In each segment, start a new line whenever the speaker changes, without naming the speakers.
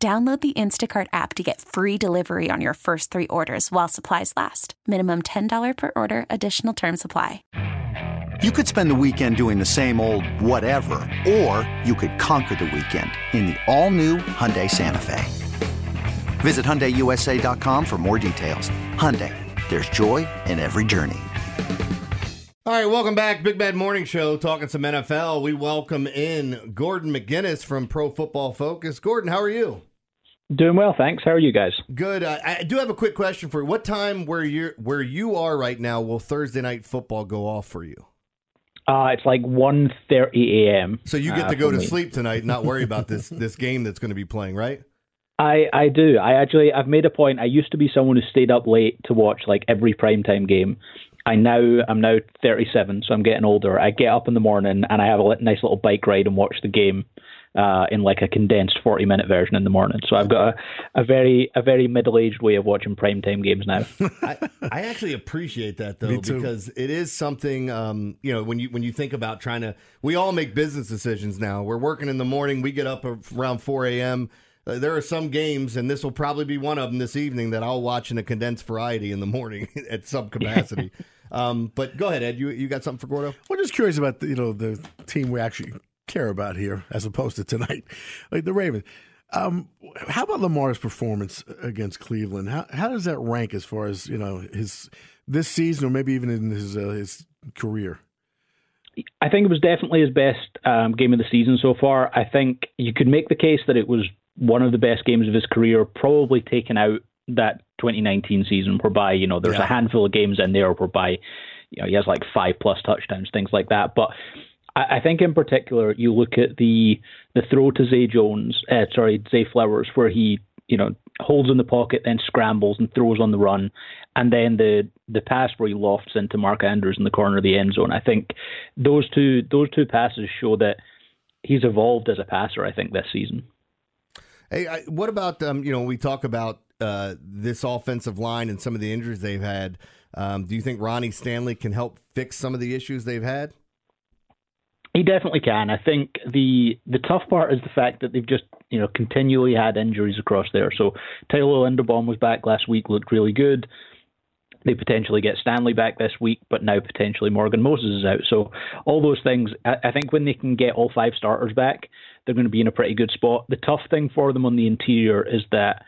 Download the Instacart app to get free delivery on your first three orders while supplies last. Minimum $10 per order, additional term supply.
You could spend the weekend doing the same old whatever, or you could conquer the weekend in the all new Hyundai Santa Fe. Visit HyundaiUSA.com for more details. Hyundai, there's joy in every journey.
All right, welcome back. Big Bad Morning Show, talking some NFL. We welcome in Gordon McGuinness from Pro Football Focus. Gordon, how are you?
Doing well, thanks. How are you guys?
Good. Uh, I do have a quick question for you. What time where you where you are right now will Thursday night football go off for you?
Uh, it's like 1.30 a.m.
So you get
uh,
to go to
me.
sleep tonight and not worry about this this game that's going to be playing, right?
I, I do. I actually I've made a point. I used to be someone who stayed up late to watch like every primetime game. I now I'm now 37, so I'm getting older. I get up in the morning and I have a nice little bike ride and watch the game uh, in like a condensed 40 minute version in the morning. So I've got a, a very a very middle aged way of watching primetime games now.
I, I actually appreciate that though because it is something um, you know when you when you think about trying to we all make business decisions now. We're working in the morning, we get up around 4 a.m. Uh, there are some games, and this will probably be one of them this evening that I'll watch in a condensed variety in the morning at some capacity. um, but go ahead, Ed. You you got something for Gordo?
We're just curious about the, you know the team we actually care about here, as opposed to tonight, like the Ravens. Um, how about Lamar's performance against Cleveland? How how does that rank as far as you know his this season, or maybe even in his uh, his career?
I think it was definitely his best um, game of the season so far. I think you could make the case that it was one of the best games of his career, probably taken out that 2019 season, whereby you know there's
Yeah.
a handful of games in there whereby you know he has like five plus touchdowns, things like that. But I, I think in particular, you look at the the throw to Zay Jones, uh, sorry Zay Flowers, where he you know holds in the pocket, then scrambles and throws on the run, and then the the pass where he lofts into Mark Andrews in the corner of the end zone. I think those two those two passes show that he's evolved as a passer. I think this season.
Hey, I, what about um, you know we talk about uh, this offensive line and some of the injuries they've had. Um, do you think Ronnie Stanley can help fix some of the issues they've had?
He definitely can. I think the the tough part is the fact that they've just you know continually had injuries across there. So Tyler Linderbaum was back last week, looked really good. They potentially get Stanley back this week, but now potentially Morgan Moses is out. So all those things, I, I think when they can get all five starters back, they're going to be in a pretty good spot. The tough thing for them on the interior is that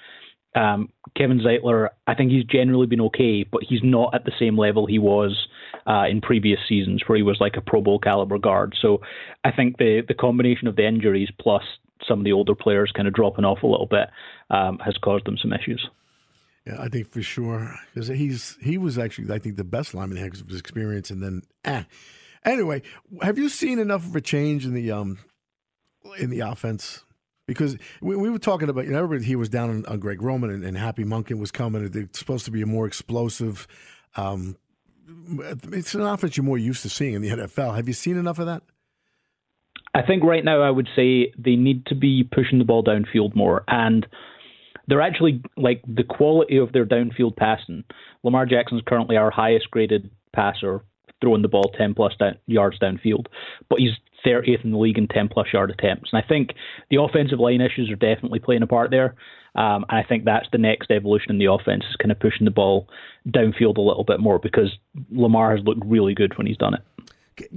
um, Kevin Zeitler, I think he's generally been okay, but he's not at the same level he was uh, in previous seasons, where he was like a Pro Bowl caliber guard. So I think the the combination of the injuries plus some of the older players kind of dropping off a little bit um, has caused them some issues.
Yeah, I think for sure because he's he was actually I think the best lineman he had of his experience, and then ah. Anyway, have you seen enough of a change in the um in the offense? Because we, we were talking about you know everybody he was down on, on Greg Roman and, and Happy Monken was coming. It's supposed to be a more explosive. Um, Uh, it's an offense you're more used to seeing in the NFL. Have you seen enough of that?
I think right now I would say they need to be pushing the ball downfield more and they're actually like the quality of their downfield passing. Lamar Jackson's currently our highest graded passer, throwing the ball 10 plus down, yards downfield, but he's 30th in the league in 10 plus yard attempts. And I think the offensive line issues are definitely playing a part there. Um, and I think that's the next evolution in the offense is kind of pushing the ball downfield a little bit more because Lamar has looked really good when he's done it.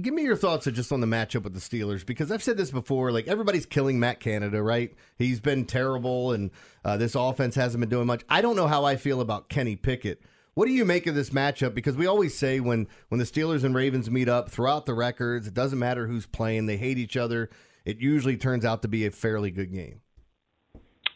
Give me your thoughts just on the matchup with the Steelers because I've said this before. Like everybody's killing Matt Canada, right? He's been terrible, and uh, this offense hasn't been doing much. I don't know how I feel about Kenny Pickett. What do you make of this matchup? Because we always say when when the Steelers and Ravens meet up throughout the records, it doesn't matter who's playing; they hate each other. It usually turns out to be a fairly good game.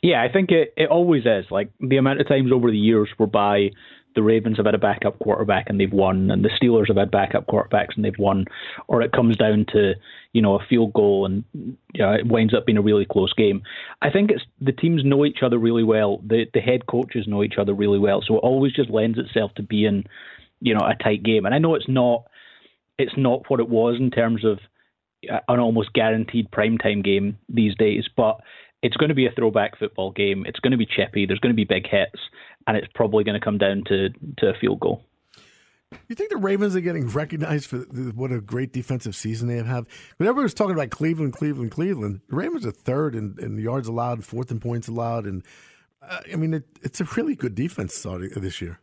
Yeah, I think it, it always is. Like the amount of times over the years whereby the Ravens have had a backup quarterback and they've won, and the Steelers have had backup quarterbacks and they've won, or it comes down to you know a field goal and you know, it winds up being a really close game. I think it's the teams know each other really well. The the head coaches know each other really well, so it always just lends itself to being you know a tight game. And I know it's not it's not what it was in terms of uh, an almost guaranteed primetime game these days, but it's going to be a throwback football game. It's going to be chippy. There's going to be big hits, and it's probably going to come down to to a field goal.
You think the Ravens are getting recognized for what a great defensive season they have? When everyone was talking about Cleveland, Cleveland, Cleveland, the Ravens are third in, in yards allowed, fourth in points allowed, and uh, I mean it, it's a really good defense starting this year.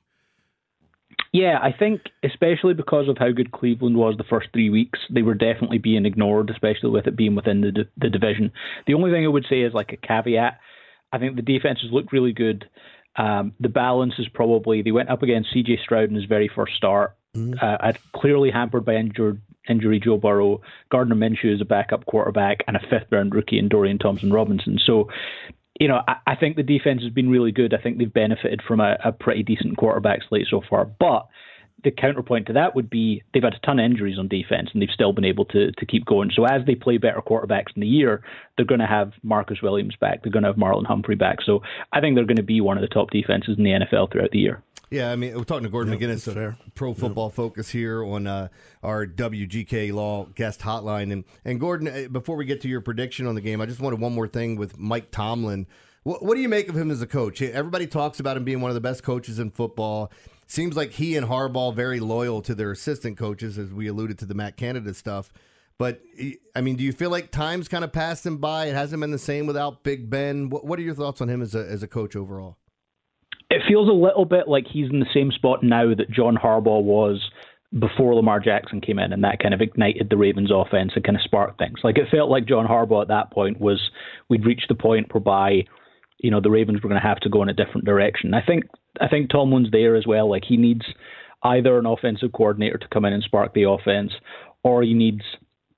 Yeah, I think especially because of how good Cleveland was the first three weeks, they were definitely being ignored, especially with it being within the the division. The only thing I would say is like a caveat. I think the defenses looked really good. Um, the balance is probably they went up against C.J. Stroud in his very first start. Mm-hmm. Uh, clearly hampered by injured injury Joe Burrow, Gardner Minshew is a backup quarterback, and a fifth round rookie in Dorian Thompson Robinson. So you know, I, I, think the defense has been really good. I think they've benefited from a, a pretty decent quarterback slate so far. But the counterpoint to that would be they've had a ton of injuries on defense and they've still been able to to keep going. So as they play better quarterbacks in the year, they're going to have Marcus Williams back. They're going to have Marlon Humphrey back. So I think they're going to be one of the top defenses in the NFL throughout the year.
Yeah, I mean, we're talking to Gordon yep, McGuinness of Pro Football yep. Focus here on uh, our WGK Law guest hotline. And and Gordon, uh, before we get to your prediction on the game, I just wanted one more thing with Mike Tomlin. What, what do you make of him as a coach? Everybody talks about him being one of the best coaches in football. Seems like he and Harbaugh very loyal to their assistant coaches, as we alluded to the Matt Canada stuff. But I mean, do you feel like time's kind of passed him by? It hasn't been the same without Big Ben. What, what are your thoughts on him as a as a coach overall?
It feels a little bit like he's in the same spot now that John Harbaugh was before Lamar Jackson came in, and that kind of ignited the Ravens' offense and kind of sparked things. Like it felt like John Harbaugh at that point was we'd reached the point whereby you know the Ravens were going to have to go in a different direction. I think I think Tomlin's there as well. Like he needs either an offensive coordinator to come in and spark the offense, or he needs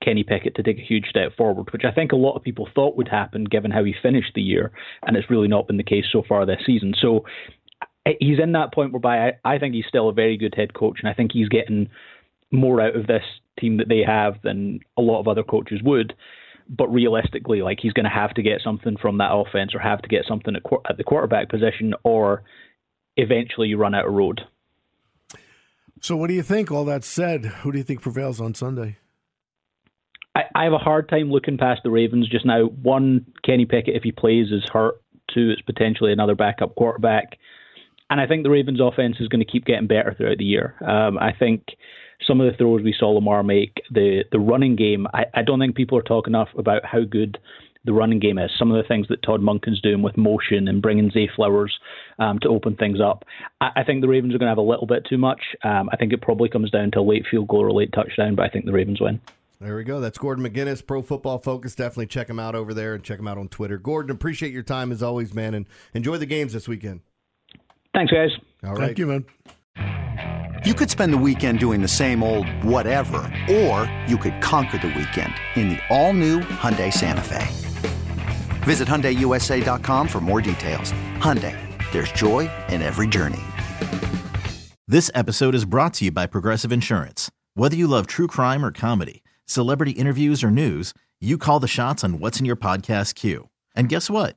Kenny Pickett to take a huge step forward, which I think a lot of people thought would happen given how he finished the year, and it's really not been the case so far this season. So Eh, he's in that point whereby I, I think he's still a very good head coach, and I think he's getting more out of this team that they have than a lot of other coaches would but realistically, like he's going to have to get something from that offense or have to get something at, at the quarterback position, or eventually you run out of road.
So, what do you think? All that said, who do you think prevails on Sunday?
I, I have a hard time looking past the Ravens just now. One, Kenny Pickett, if he plays, is hurt. Two, it's potentially another backup quarterback. And I think the Ravens' offense is going to keep getting better throughout the year. Um, I think some of the throws we saw Lamar make, the the running game, I, I don't think people are talking enough about how good the running game is. Some of the things that Todd Monken's doing with motion and bringing Zay Flowers um, to open things up. I, I, think the Ravens are going to have a little bit too much. Um, I think it probably comes down to a late field goal or a late touchdown, but I think the Ravens win.
There we go. That's Gordon McGuinness, Pro Football Focus. Definitely check him out over there and check him out on Twitter. Gordon, appreciate your time as always, man, and enjoy the games this weekend.
Thanks, guys.
All right.
Thank you, man.
You could spend the weekend doing the same old whatever, or you could conquer the weekend in the all-new Hyundai Santa Fe. Visit HyundaiUSA.com for more details. Hyundai, there's joy in every journey.
This episode is brought to you by Progressive Insurance. Whether you love true crime or comedy, celebrity interviews or news, you call the shots on what's in your podcast queue. And guess what?